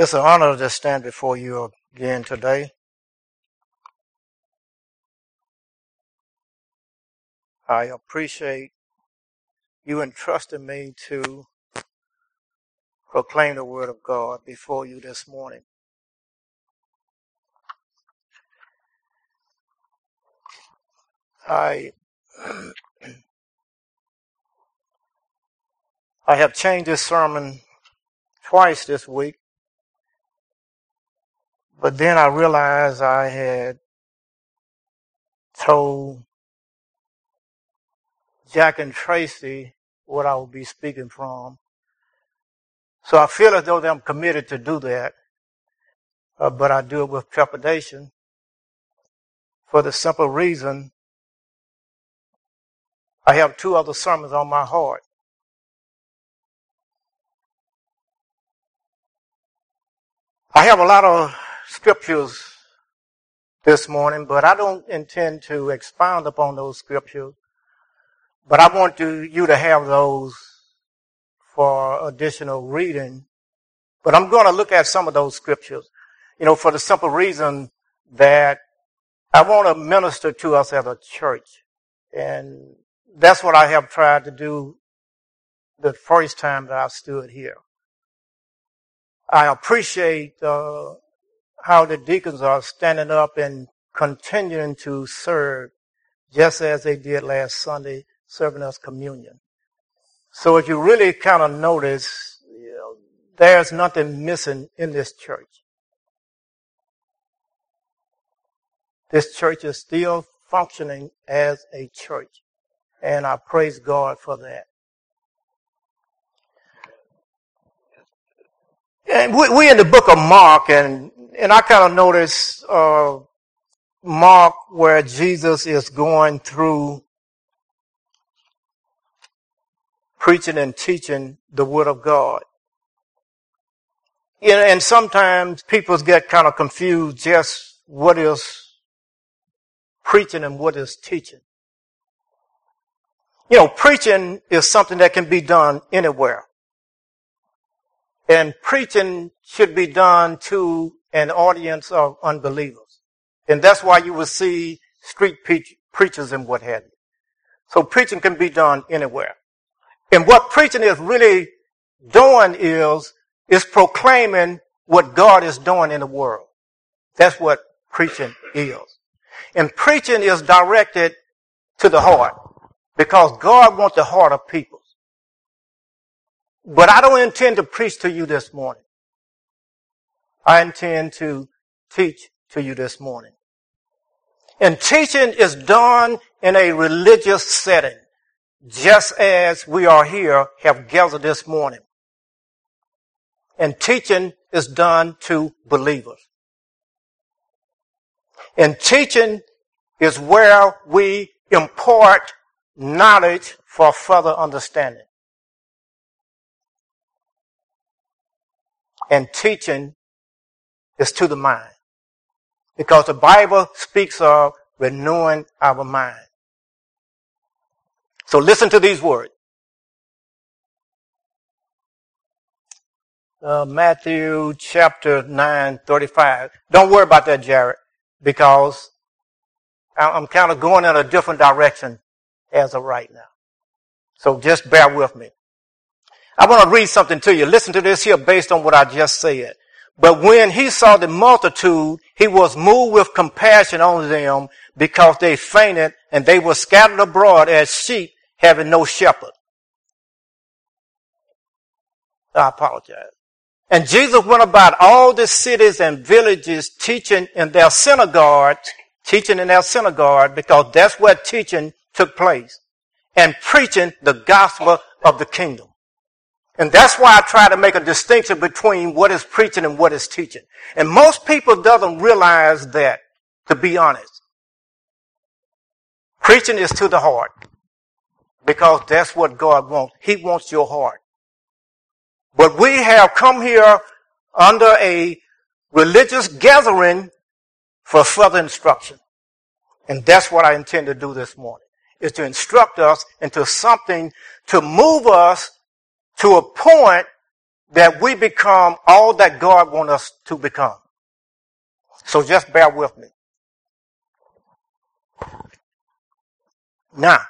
It's an honor to stand before you again today. I appreciate you entrusting me to proclaim the word of God before you this morning. I I have changed this sermon twice this week but then I realized I had told Jack and Tracy what I would be speaking from. So I feel as though I'm committed to do that, uh, but I do it with trepidation for the simple reason I have two other sermons on my heart. I have a lot of scriptures this morning, but I don't intend to expound upon those scriptures. But I want to, you to have those for additional reading. But I'm going to look at some of those scriptures, you know, for the simple reason that I want to minister to us as a church. And that's what I have tried to do the first time that I stood here. I appreciate uh, how the deacons are standing up and continuing to serve just as they did last Sunday, serving us communion. So if you really kind of notice, you know, there's nothing missing in this church. This church is still functioning as a church. And I praise God for that. And we, we in the book of Mark, and and I kind of notice uh, Mark where Jesus is going through preaching and teaching the Word of God. You know, and sometimes people get kind of confused just what is preaching and what is teaching. You know, preaching is something that can be done anywhere. And preaching should be done to an audience of unbelievers. And that's why you will see street preach- preachers and what have you. So preaching can be done anywhere. And what preaching is really doing is, is proclaiming what God is doing in the world. That's what preaching is. And preaching is directed to the heart because God wants the heart of people. But I don't intend to preach to you this morning. I intend to teach to you this morning. And teaching is done in a religious setting, just as we are here, have gathered this morning. And teaching is done to believers. And teaching is where we impart knowledge for further understanding. And teaching is to the mind. Because the Bible speaks of renewing our mind. So listen to these words. Uh, Matthew chapter 9, 35. Don't worry about that, Jared, because I'm kind of going in a different direction as of right now. So just bear with me. I want to read something to you. Listen to this here based on what I just said. But when he saw the multitude, he was moved with compassion on them because they fainted and they were scattered abroad as sheep having no shepherd. I apologize. And Jesus went about all the cities and villages teaching in their synagogue, teaching in their synagogue because that's where teaching took place and preaching the gospel of the kingdom. And that's why I try to make a distinction between what is preaching and what is teaching. And most people doesn't realize that, to be honest. Preaching is to the heart. Because that's what God wants. He wants your heart. But we have come here under a religious gathering for further instruction. And that's what I intend to do this morning, is to instruct us into something to move us to a point that we become all that God wants us to become. So just bear with me. Now,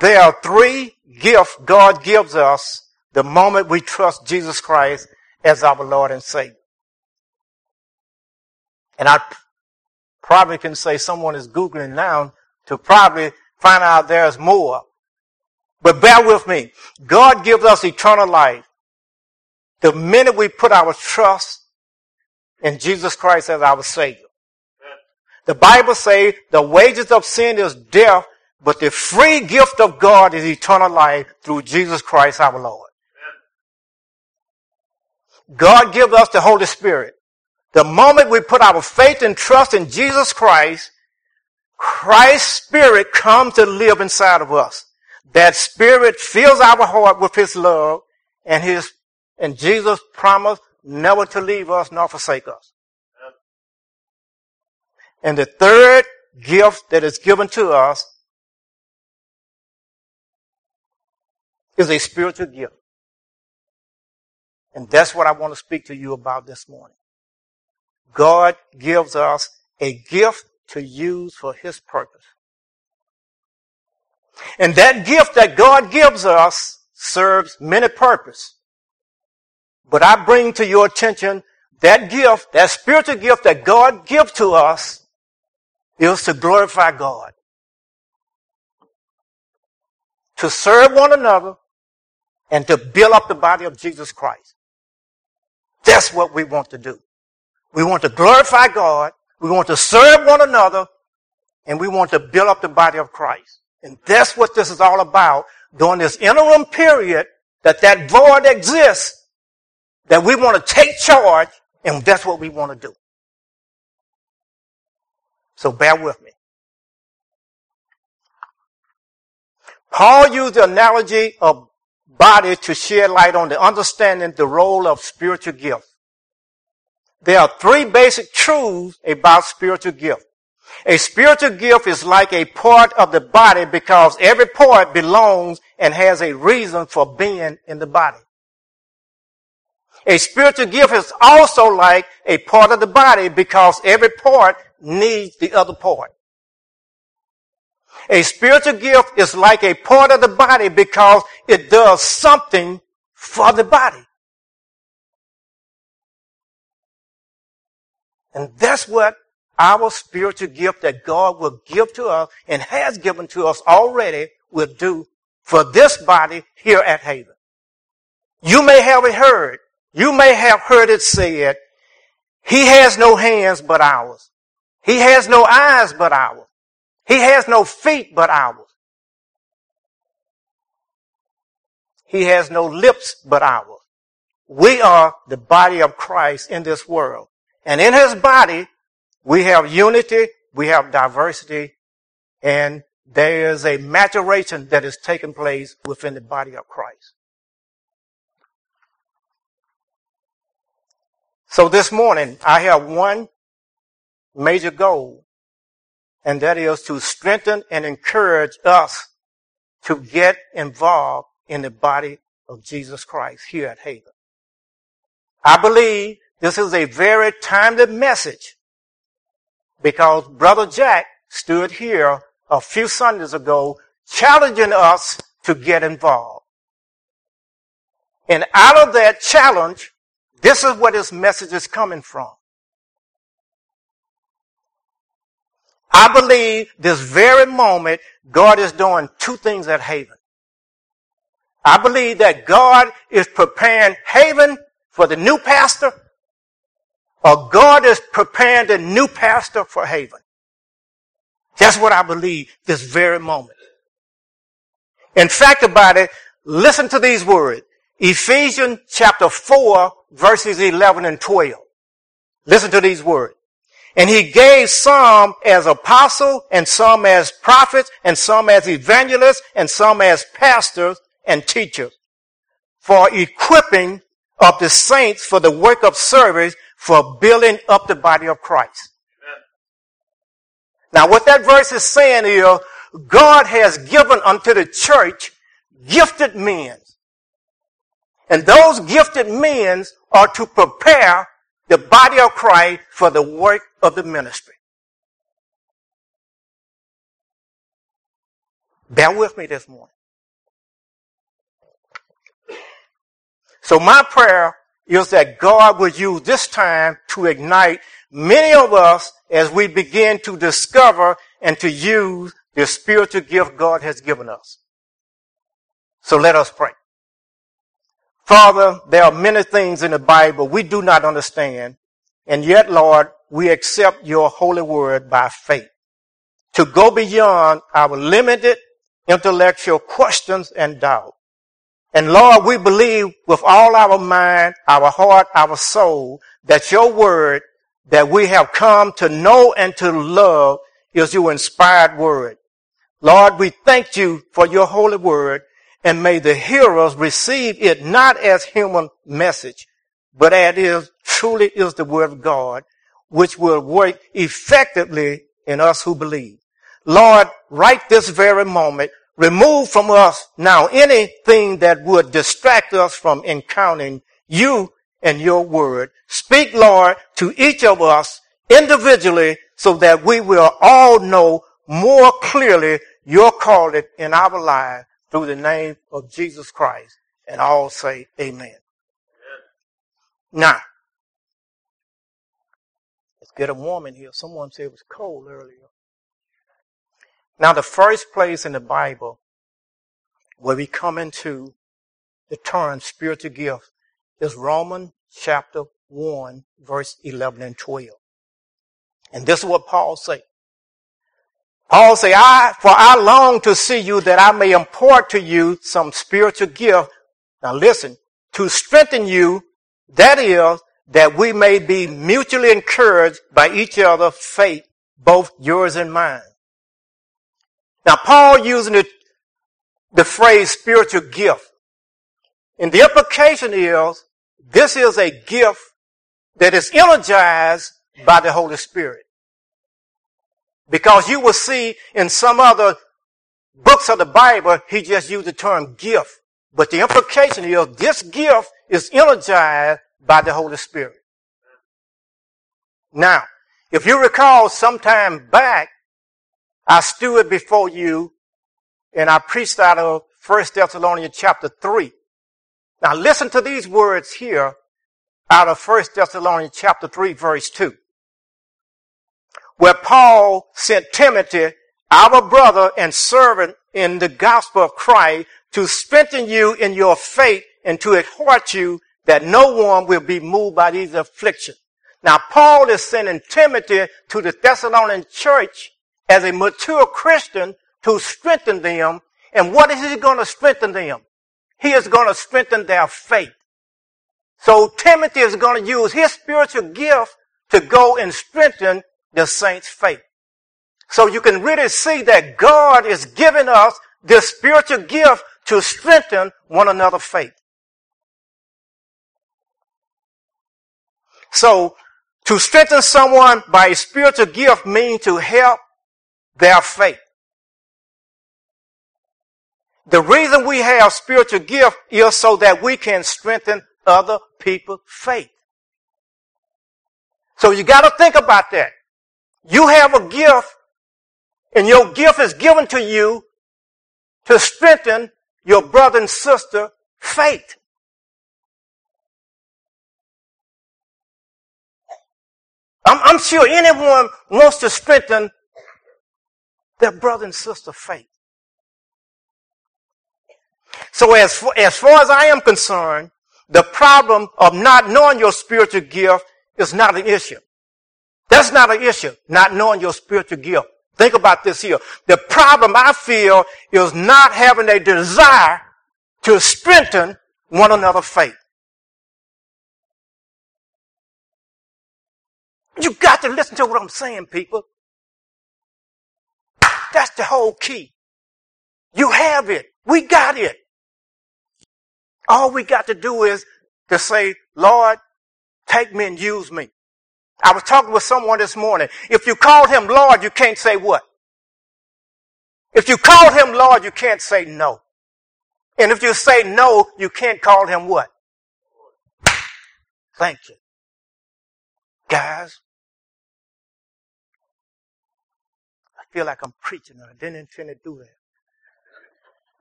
there are three gifts God gives us the moment we trust Jesus Christ as our Lord and Savior. And I probably can say someone is Googling now to probably find out there's more. But bear with me. God gives us eternal life. The minute we put our trust in Jesus Christ as our Savior. The Bible says the wages of sin is death, but the free gift of God is eternal life through Jesus Christ our Lord. God gives us the Holy Spirit. The moment we put our faith and trust in Jesus Christ, Christ's Spirit comes to live inside of us. That Spirit fills our heart with His love and His, and Jesus promised never to leave us nor forsake us. And the third gift that is given to us is a spiritual gift. And that's what I want to speak to you about this morning. God gives us a gift to use for His purpose. And that gift that God gives us serves many purposes. But I bring to your attention that gift, that spiritual gift that God gives to us is to glorify God. To serve one another and to build up the body of Jesus Christ. That's what we want to do. We want to glorify God. We want to serve one another and we want to build up the body of Christ. And that's what this is all about during this interim period that that void exists that we want to take charge and that's what we want to do. So bear with me. Paul used the analogy of body to shed light on the understanding the role of spiritual gifts. There are three basic truths about spiritual gift. A spiritual gift is like a part of the body because every part belongs and has a reason for being in the body. A spiritual gift is also like a part of the body because every part needs the other part. A spiritual gift is like a part of the body because it does something for the body. And that's what our spiritual gift that God will give to us and has given to us already will do for this body here at Haven. You may have heard, you may have heard it said, He has no hands but ours. He has no eyes but ours. He has no feet but ours. He has no lips but ours. We are the body of Christ in this world. And in his body, we have unity, we have diversity, and there is a maturation that is taking place within the body of Christ. So this morning, I have one major goal, and that is to strengthen and encourage us to get involved in the body of Jesus Christ here at Haven. I believe this is a very timely message because Brother Jack stood here a few Sundays ago challenging us to get involved. And out of that challenge, this is where this message is coming from. I believe this very moment, God is doing two things at Haven. I believe that God is preparing Haven for the new pastor or God is preparing the new pastor for Haven. That's what I believe this very moment. In fact about it, listen to these words. Ephesians chapter 4 verses 11 and 12. Listen to these words. And he gave some as apostle and some as prophets and some as evangelists and some as pastors and teachers for equipping of the saints for the work of service for building up the body of Christ. Now what that verse is saying is, God has given unto the church gifted men. And those gifted men are to prepare the body of Christ for the work of the ministry. Bear with me this morning. So my prayer is that God will use this time to ignite many of us as we begin to discover and to use the spiritual gift God has given us. So let us pray. Father, there are many things in the Bible we do not understand, and yet, Lord, we accept your holy word by faith to go beyond our limited intellectual questions and doubt. And Lord, we believe with all our mind, our heart, our soul, that your word that we have come to know and to love is your inspired word. Lord, we thank you for your holy word and may the hearers receive it not as human message, but as truly is the word of God, which will work effectively in us who believe. Lord, right this very moment, remove from us now anything that would distract us from encountering you and your word. Speak, Lord, to each of us individually so that we will all know more clearly your calling in our lives through the name of Jesus Christ. And all say amen. Now, let's get a warm in here. Someone said it was cold earlier. Now, the first place in the Bible where we come into the term spiritual gift is Romans chapter 1, verse 11 and 12. And this is what Paul said. Paul say, I, for I long to see you that I may impart to you some spiritual gift. Now listen, to strengthen you, that is, that we may be mutually encouraged by each other faith, both yours and mine. Now Paul using the, the phrase spiritual gift. And the implication is, this is a gift that is energized by the Holy Spirit. Because you will see in some other books of the Bible, he just used the term gift. But the implication is this gift is energized by the Holy Spirit. Now, if you recall sometime back, I stood before you and I preached out of 1 Thessalonians chapter 3. Now listen to these words here out of 1 Thessalonians chapter 3 verse 2 where Paul sent Timothy, our brother and servant in the gospel of Christ, to strengthen you in your faith and to exhort you that no one will be moved by these afflictions. Now, Paul is sending Timothy to the Thessalonian church as a mature Christian to strengthen them. And what is he going to strengthen them? He is going to strengthen their faith. So Timothy is going to use his spiritual gift to go and strengthen the saints' faith. So you can really see that God is giving us this spiritual gift to strengthen one another's faith. So to strengthen someone by a spiritual gift means to help their faith. The reason we have spiritual gift is so that we can strengthen other people's faith. So you got to think about that. You have a gift, and your gift is given to you to strengthen your brother and sister faith. I'm, I'm sure anyone wants to strengthen their brother and sister faith. So as, as far as I am concerned, the problem of not knowing your spiritual gift is not an issue. That's not an issue, not knowing your spiritual gift. Think about this here. The problem I feel is not having a desire to strengthen one another's faith. You got to listen to what I'm saying, people. That's the whole key. You have it. We got it. All we got to do is to say, Lord, take me and use me. I was talking with someone this morning. If you call him Lord, you can't say what? If you call him Lord, you can't say no. And if you say no, you can't call him what? Thank you. Guys, feel like I'm preaching. I didn't intend to do that.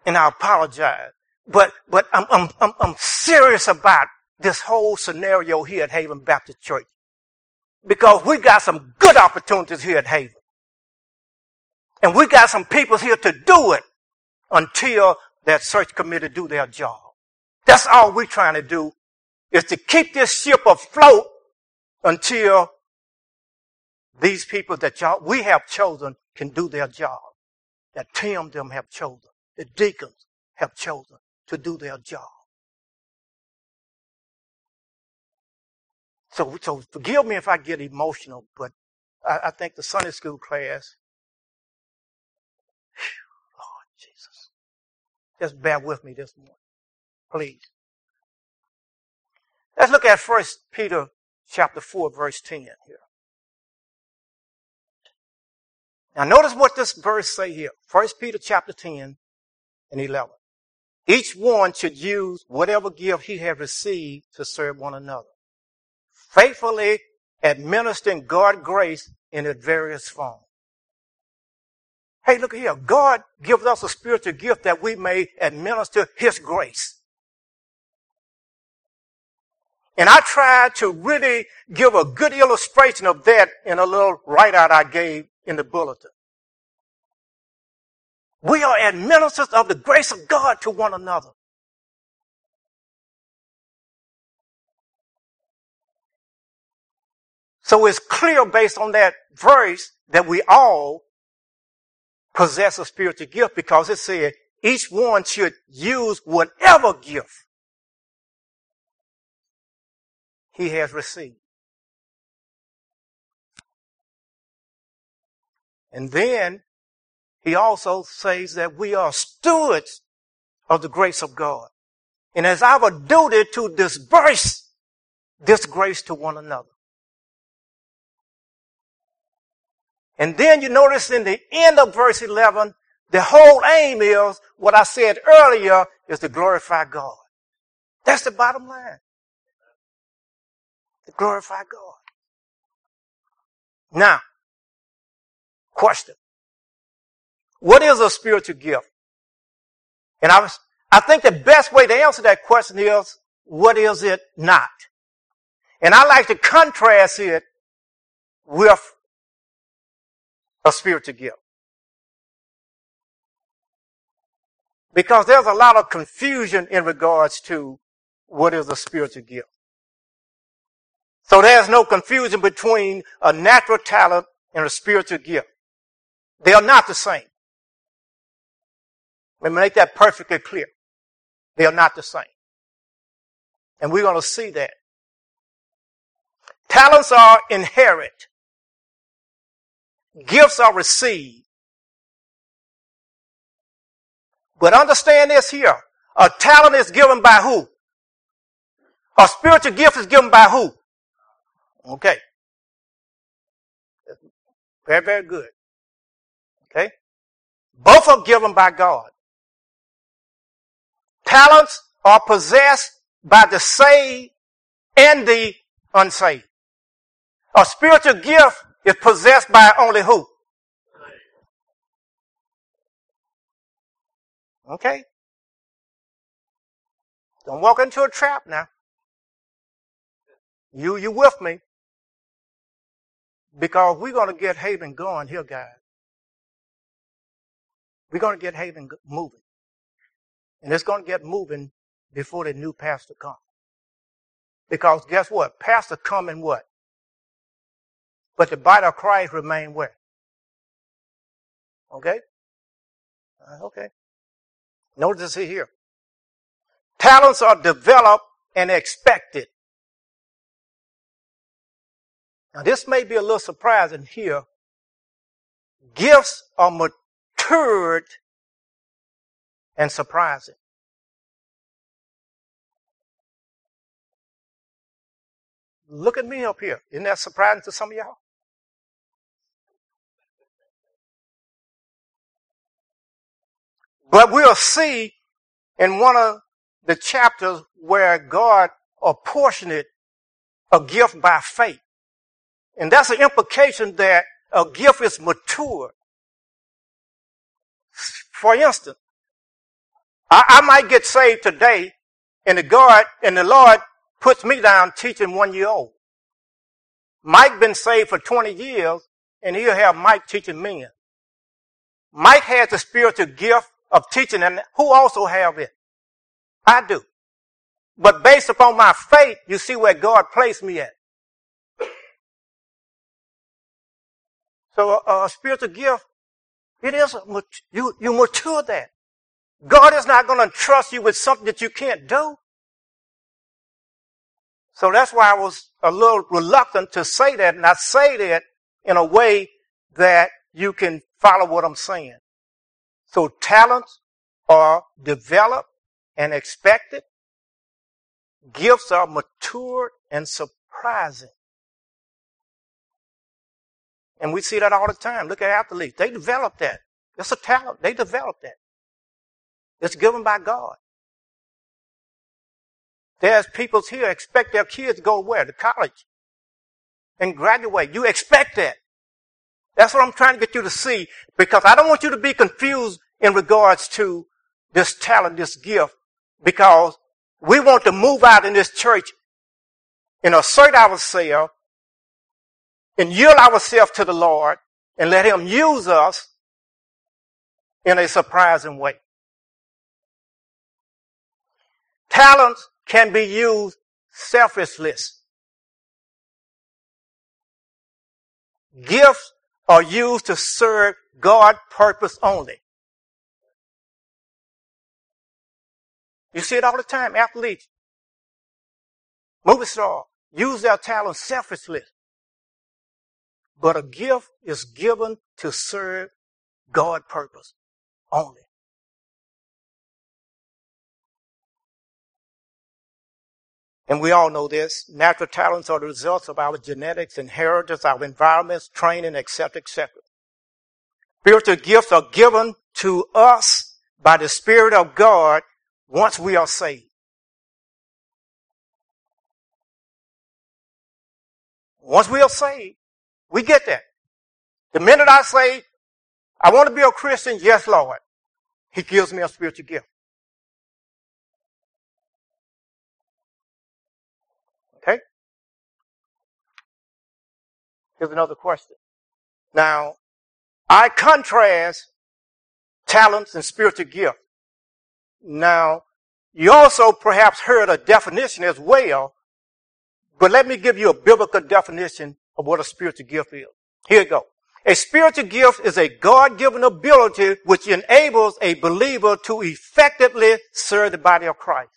And I apologize. But, but I'm, I'm, I'm, I'm serious about this whole scenario here at Haven Baptist Church. Because we got some good opportunities here at Haven. And we got some people here to do it until that search committee do their job. That's all we're trying to do is to keep this ship afloat until these people that y'all, we have chosen can do their job. That Tim them have chosen. The deacons have chosen to do their job. So, so forgive me if I get emotional, but I, I think the Sunday school class, whew, Lord Jesus, just bear with me this morning, please. Let's look at First Peter chapter 4, verse 10 here. Now notice what this verse say here. First Peter chapter 10 and 11. Each one should use whatever gift he has received to serve one another faithfully administering God's grace in its various forms. Hey, look here. God gives us a spiritual gift that we may administer His grace. And I tried to really give a good illustration of that in a little write-out I gave in the bulletin. We are administrators of the grace of God to one another. So it's clear based on that verse that we all possess a spiritual gift because it said each one should use whatever gift he has received. And then he also says that we are stewards of the grace of God. And as our duty to disperse this grace to one another. And then you notice in the end of verse 11, the whole aim is what I said earlier is to glorify God. That's the bottom line. To glorify God. Now, question. What is a spiritual gift? And I was, I think the best way to answer that question is, what is it not? And I like to contrast it with a spiritual gift. Because there's a lot of confusion in regards to what is a spiritual gift. So there's no confusion between a natural talent and a spiritual gift. They are not the same. Let me make that perfectly clear. They are not the same. And we're going to see that. Talents are inherent. Gifts are received. But understand this here. A talent is given by who? A spiritual gift is given by who? Okay. Very, very good. Okay. Both are given by God. Talents are possessed by the saved and the unsaved. A spiritual gift is possessed by only who? Okay? Don't walk into a trap now. You, you with me? Because we're going to get Haven going here, guys. We're going to get Haven moving. And it's going to get moving before the new pastor comes. Because guess what? Pastor come in what? But the body of Christ remain where? Okay? Uh, okay. Notice it here. Talents are developed and expected. Now this may be a little surprising here. Gifts are matured and surprising. Look at me up here. Isn't that surprising to some of y'all? But we'll see in one of the chapters where God apportioned a gift by faith. And that's an implication that a gift is mature. For instance, I, I might get saved today and the God and the Lord puts me down teaching one year old. Mike been saved for 20 years and he'll have Mike teaching men. Mike has the spiritual gift of teaching and who also have it? I do. But based upon my faith, you see where God placed me at. So a, a spiritual gift, it is, you, you mature that. God is not going to trust you with something that you can't do. So that's why I was a little reluctant to say that, and I say that in a way that you can follow what I'm saying. So talents are developed and expected. Gifts are matured and surprising. And we see that all the time. Look at athletes. They develop that. It's a talent. They develop that. It's given by God. There's people here expect their kids to go where? To college and graduate. You expect that. That's what I'm trying to get you to see because I don't want you to be confused in regards to this talent, this gift, because we want to move out in this church and assert ourselves and yield ourselves to the Lord and let Him use us in a surprising way. Talents can be used selfishly. Gifts are used to serve God purpose only. You see it all the time. Athletes, movie stars use their talents selfishly. But a gift is given to serve God purpose only. And we all know this. Natural talents are the results of our genetics, inheritance, our environments, training, etc., etc. Spiritual gifts are given to us by the Spirit of God once we are saved. Once we are saved, we get that. The minute I say, I want to be a Christian, yes, Lord, He gives me a spiritual gift. Okay? Here's another question. Now, I contrast talents and spiritual gift. Now, you also perhaps heard a definition as well, but let me give you a biblical definition of what a spiritual gift is. Here it go. A spiritual gift is a God-given ability which enables a believer to effectively serve the body of Christ.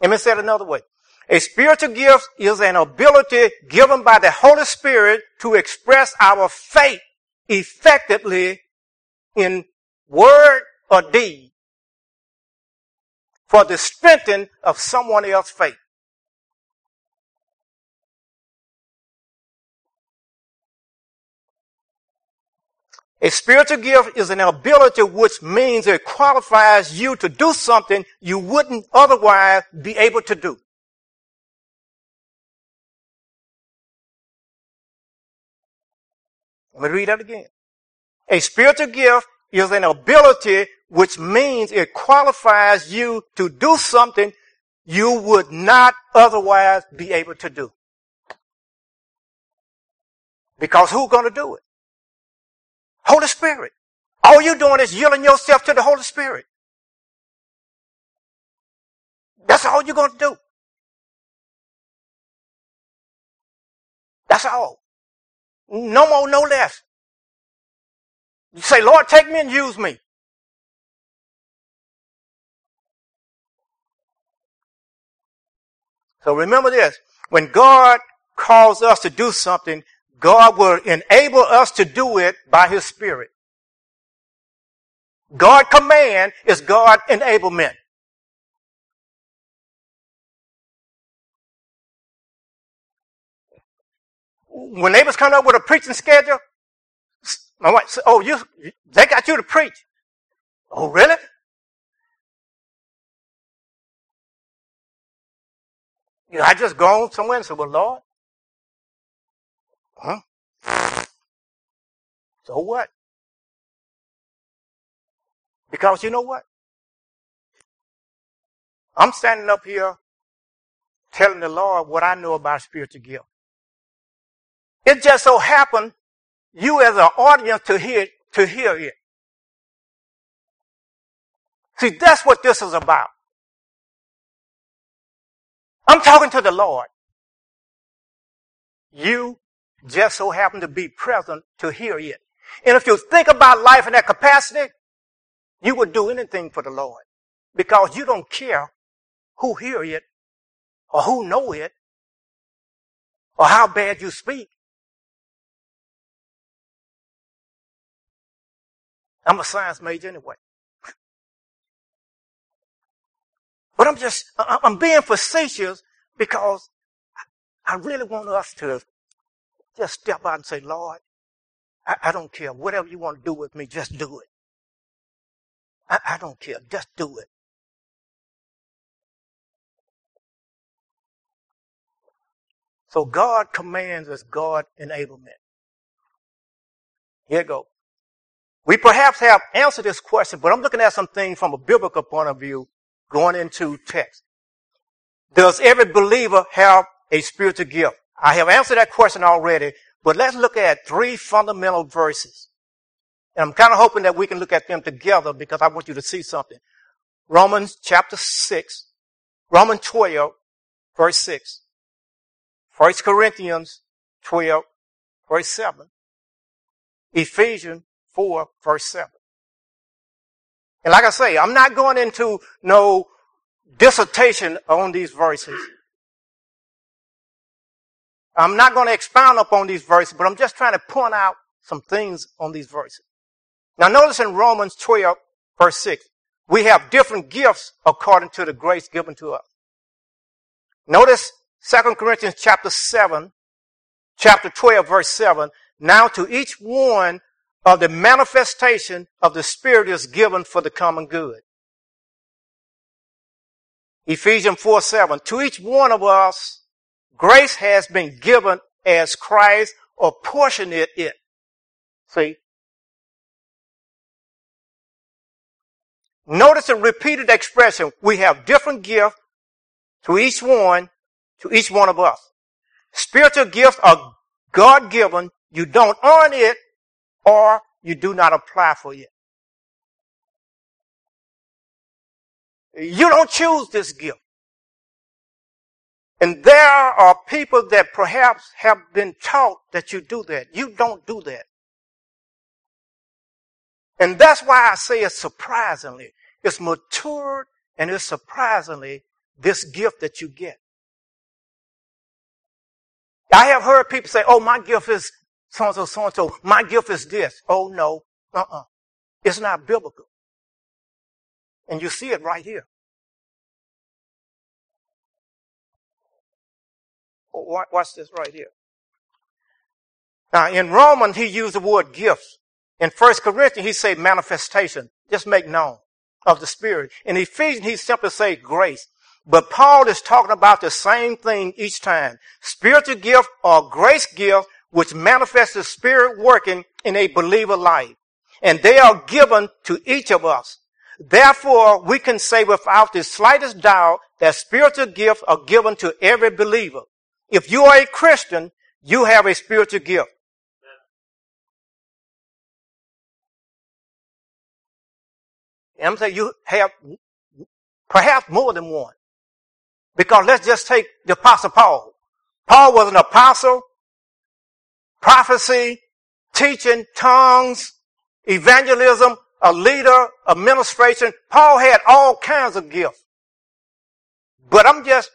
Let me say it another way. A spiritual gift is an ability given by the Holy Spirit to express our faith effectively in word or deed for the strengthening of someone else's faith. A spiritual gift is an ability which means it qualifies you to do something you wouldn't otherwise be able to do. Let me read that again. A spiritual gift is an ability which means it qualifies you to do something you would not otherwise be able to do. Because who's going to do it? Holy Spirit. All you're doing is yielding yourself to the Holy Spirit. That's all you're going to do. That's all. No more, no less. You say, Lord, take me and use me. So remember this. When God calls us to do something, God will enable us to do it by His Spirit. God command is God enablement. when they was coming up with a preaching schedule, my wife said, "Oh, you, they got you to preach." Oh, really? You know, I just gone somewhere and said, well, Lord, huh? So what? Because you know what? I'm standing up here telling the Lord what I know about spiritual gift. It just so happened you as an audience to hear to hear it. See, that's what this is about. I'm talking to the Lord. You just so happen to be present to hear it. And if you think about life in that capacity, you would do anything for the Lord because you don't care who hear it or who know it or how bad you speak. I'm a science major anyway. But I'm just, I'm being facetious because I really want us to just step out and say, Lord, I, I don't care. Whatever you want to do with me, just do it. I, I don't care. Just do it. So God commands us God enablement. Here you go. We perhaps have answered this question, but I'm looking at some things from a biblical point of view going into text. Does every believer have a spiritual gift? I have answered that question already, but let's look at three fundamental verses. And I'm kind of hoping that we can look at them together because I want you to see something. Romans chapter 6, Romans 12, verse 6. 1 Corinthians 12, verse 7. Ephesians 4, verse 7. And like I say, I'm not going into no dissertation on these verses. I'm not going to expound upon these verses, but I'm just trying to point out some things on these verses. Now notice in Romans 12, verse 6, we have different gifts according to the grace given to us. Notice 2 Corinthians chapter 7, chapter 12, verse 7. Now to each one of the manifestation of the Spirit is given for the common good. Ephesians 4, 7. To each one of us, grace has been given as Christ apportioned it. See? Notice the repeated expression. We have different gifts to each one to each one of us. Spiritual gifts are God given. You don't earn it or you do not apply for it. You don't choose this gift. And there are people that perhaps have been taught that you do that. You don't do that. And that's why I say it's surprisingly, it's matured and it's surprisingly this gift that you get. I have heard people say, oh, my gift is so and so, so and so. My gift is this. Oh, no. Uh uh-uh. uh. It's not biblical. And you see it right here. Watch this right here. Now, in Romans, he used the word gifts. In First Corinthians, he said manifestation. Just make known of the Spirit. In Ephesians, he simply say grace. But Paul is talking about the same thing each time. Spiritual gift or grace gift which manifests the Spirit working in a believer life. And they are given to each of us. Therefore, we can say without the slightest doubt that spiritual gifts are given to every believer. If you are a Christian, you have a spiritual gift. And I'm saying you have perhaps more than one. Because let's just take the apostle Paul. Paul was an apostle, prophecy, teaching, tongues, evangelism, a leader, administration. Paul had all kinds of gifts. But I'm just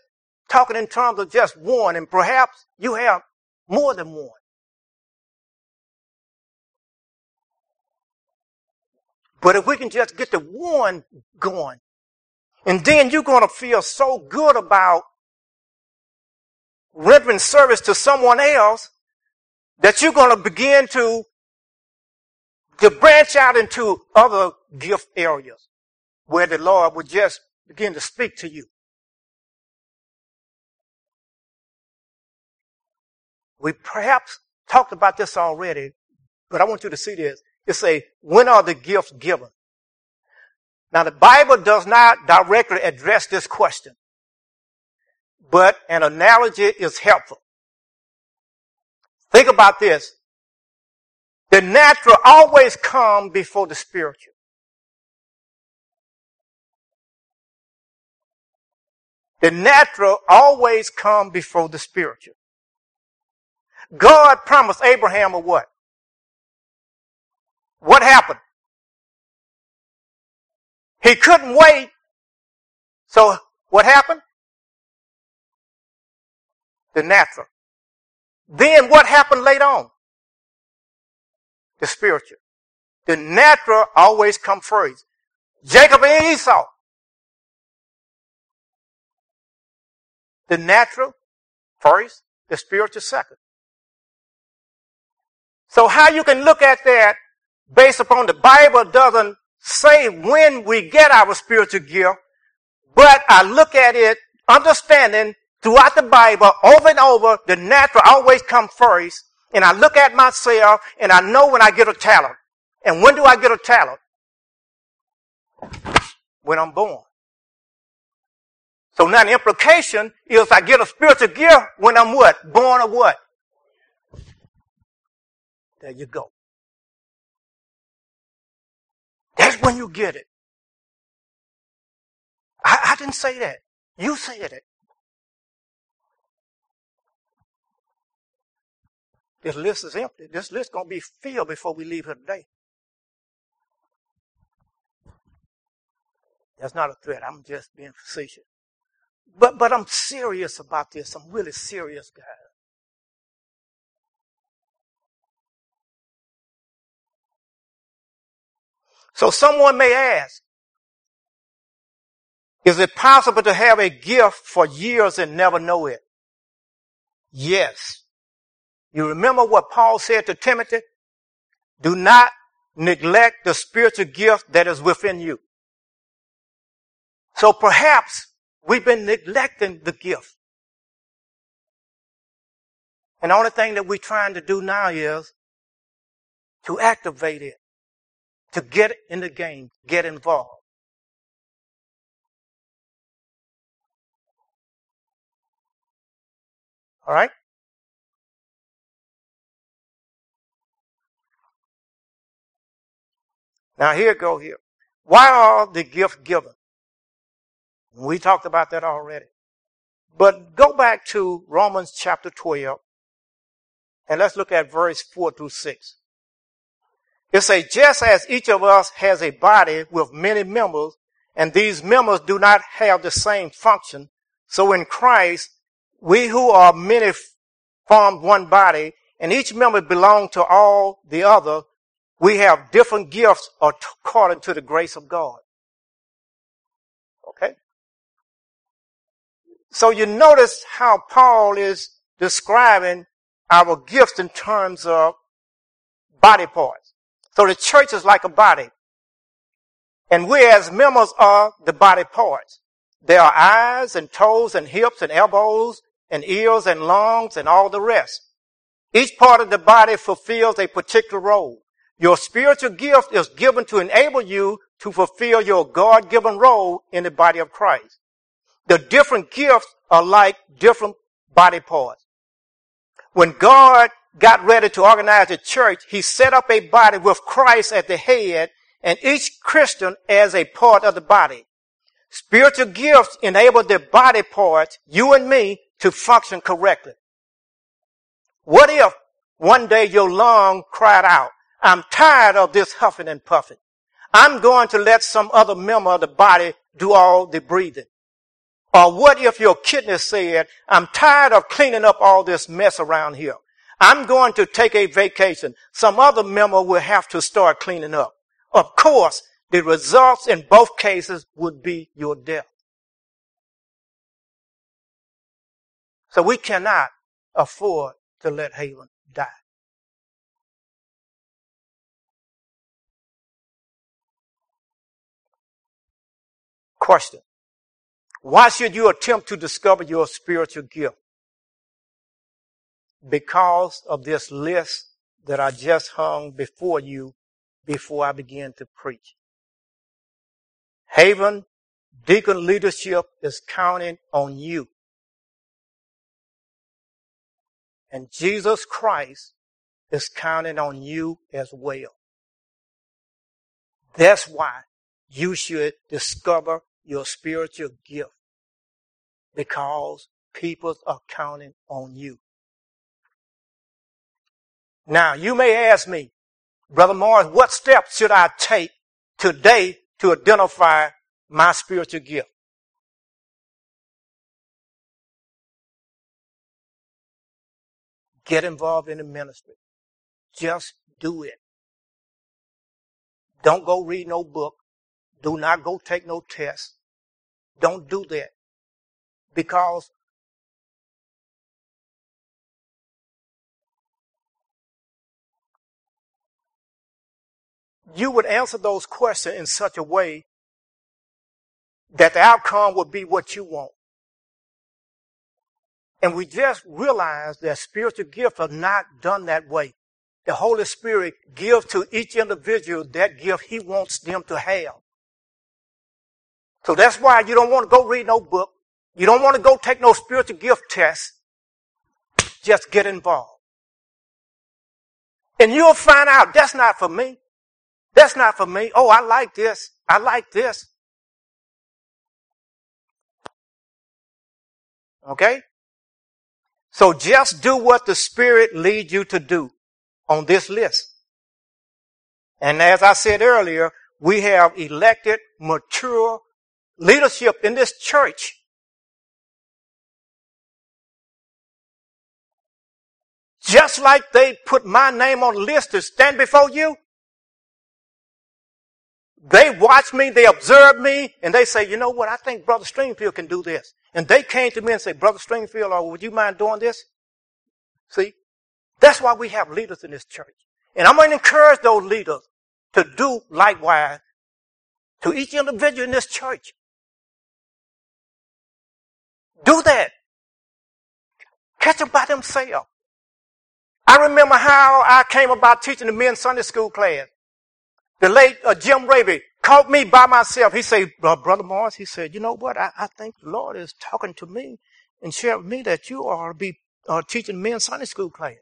talking in terms of just one, and perhaps you have more than one. But if we can just get the one going, and then you're going to feel so good about rendering service to someone else that you're going to begin to, to branch out into other gift areas where the Lord would just begin to speak to you. We perhaps talked about this already, but I want you to see this. It say, when are the gifts given? Now the Bible does not directly address this question, but an analogy is helpful. Think about this. The natural always comes before the spiritual. The natural always comes before the spiritual. God promised Abraham a what? What happened? He couldn't wait. So what happened? The natural. Then what happened later on? The spiritual. The natural always comes first. Jacob and Esau. The natural first, the spiritual second. So how you can look at that based upon the Bible doesn't say when we get our spiritual gift, but I look at it understanding throughout the Bible over and over, the natural always comes first. And I look at myself and I know when I get a talent. And when do I get a talent? When I'm born. So now the implication is I get a spiritual gift when I'm what? Born of what? There you go. That's when you get it. I, I didn't say that. You said it. This list is empty. This list is going to be filled before we leave here today. That's not a threat. I'm just being facetious. But, but I'm serious about this. I'm really serious, guys. So someone may ask, is it possible to have a gift for years and never know it? Yes. You remember what Paul said to Timothy? Do not neglect the spiritual gift that is within you. So perhaps we've been neglecting the gift. And the only thing that we're trying to do now is to activate it to get in the game, get involved. All right? Now here go here. Why are the gifts given? We talked about that already. But go back to Romans chapter 12 and let's look at verse 4 through 6. It says, just as each of us has a body with many members, and these members do not have the same function, so in Christ, we who are many form one body, and each member belong to all the other, we have different gifts according to the grace of God. Okay? So you notice how Paul is describing our gifts in terms of body parts. So the church is like a body. And we as members are the body parts. There are eyes and toes and hips and elbows and ears and lungs and all the rest. Each part of the body fulfills a particular role. Your spiritual gift is given to enable you to fulfill your God-given role in the body of Christ. The different gifts are like different body parts. When God got ready to organize a church, he set up a body with Christ at the head and each Christian as a part of the body. Spiritual gifts enable the body parts, you and me, to function correctly. What if one day your lung cried out, I'm tired of this huffing and puffing. I'm going to let some other member of the body do all the breathing. Or what if your kidney said, I'm tired of cleaning up all this mess around here. I'm going to take a vacation. Some other member will have to start cleaning up. Of course, the results in both cases would be your death. So we cannot afford to let Haven die. Question. Why should you attempt to discover your spiritual gift? Because of this list that I just hung before you before I begin to preach. Haven deacon leadership is counting on you. And Jesus Christ is counting on you as well. That's why you should discover your spiritual gift because people are counting on you. Now, you may ask me, Brother Morris, what steps should I take today to identify my spiritual gift? Get involved in the ministry. Just do it. Don't go read no book. Do not go take no test. Don't do that. Because you would answer those questions in such a way that the outcome would be what you want. And we just realize that spiritual gifts are not done that way. The Holy Spirit gives to each individual that gift He wants them to have. So that's why you don't want to go read no book. You don't want to go take no spiritual gift test. Just get involved. And you'll find out that's not for me. That's not for me. Oh, I like this. I like this. Okay? So just do what the Spirit leads you to do on this list. And as I said earlier, we have elected mature leadership in this church. Just like they put my name on the list to stand before you, they watch me, they observe me, and they say, you know what, I think Brother Stringfield can do this. And they came to me and said, Brother Stringfield, or would you mind doing this? See? That's why we have leaders in this church. And I'm going to encourage those leaders to do likewise to each individual in this church. Do that. Catch them by themselves. I remember how I came about teaching the men's Sunday school class. The late uh, Jim Raby caught me by myself. He said, uh, Brother Morris, he said, you know what? I, I, think the Lord is talking to me and sharing with me that you are to be uh, teaching men's Sunday school class.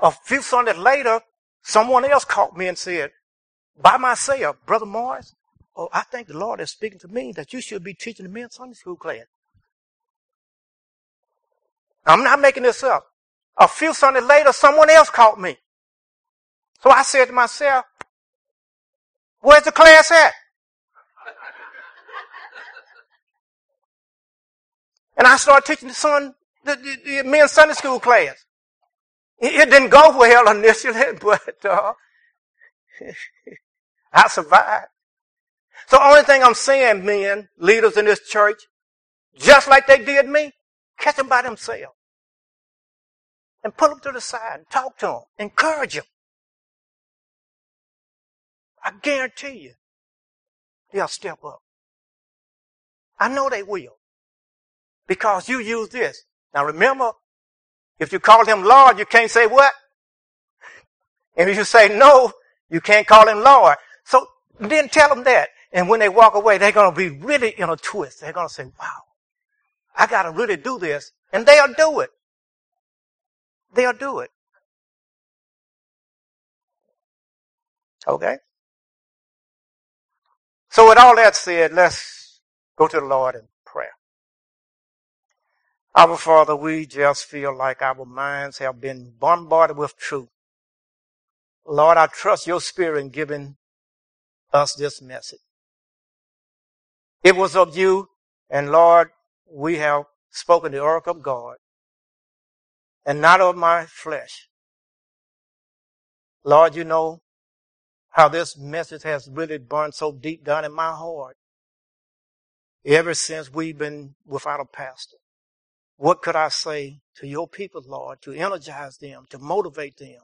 A few Sundays later, someone else caught me and said, by myself, Brother Morris, oh, I think the Lord is speaking to me that you should be teaching the men's Sunday school class. I'm not making this up. A few Sundays later, someone else caught me. So I said to myself, where's the class at? and I started teaching the son, the, the, the men's Sunday school class. It didn't go well initially, but uh, I survived. So the only thing I'm saying, men, leaders in this church, just like they did me, catch them by themselves and pull them to the side and talk to them, encourage them. I guarantee you, they'll step up. I know they will. Because you use this. Now remember, if you call him Lord, you can't say what? And if you say no, you can't call him Lord. So then tell them that. And when they walk away, they're going to be really in a twist. They're going to say, wow, I got to really do this. And they'll do it they'll do it. Okay? So with all that said, let's go to the Lord in prayer. Our Father, we just feel like our minds have been bombarded with truth. Lord, I trust your spirit in giving us this message. It was of you, and Lord, we have spoken the oracle of God and not of my flesh. Lord, you know how this message has really burned so deep down in my heart ever since we've been without a pastor. What could I say to your people, Lord, to energize them, to motivate them,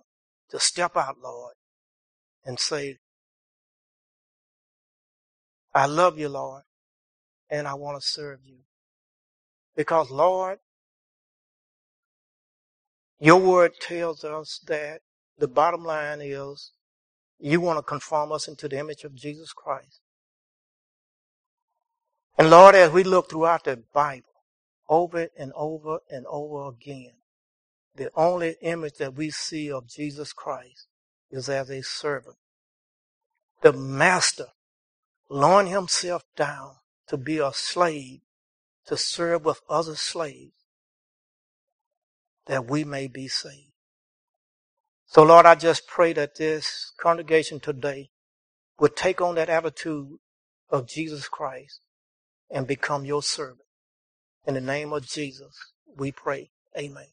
to step out, Lord, and say, I love you, Lord, and I want to serve you. Because Lord, your word tells us that the bottom line is you want to conform us into the image of Jesus Christ. And Lord, as we look throughout the Bible, over and over and over again, the only image that we see of Jesus Christ is as a servant. The master lowering himself down to be a slave, to serve with other slaves, that we may be saved. So Lord, I just pray that this congregation today would take on that attitude of Jesus Christ and become your servant. In the name of Jesus, we pray. Amen.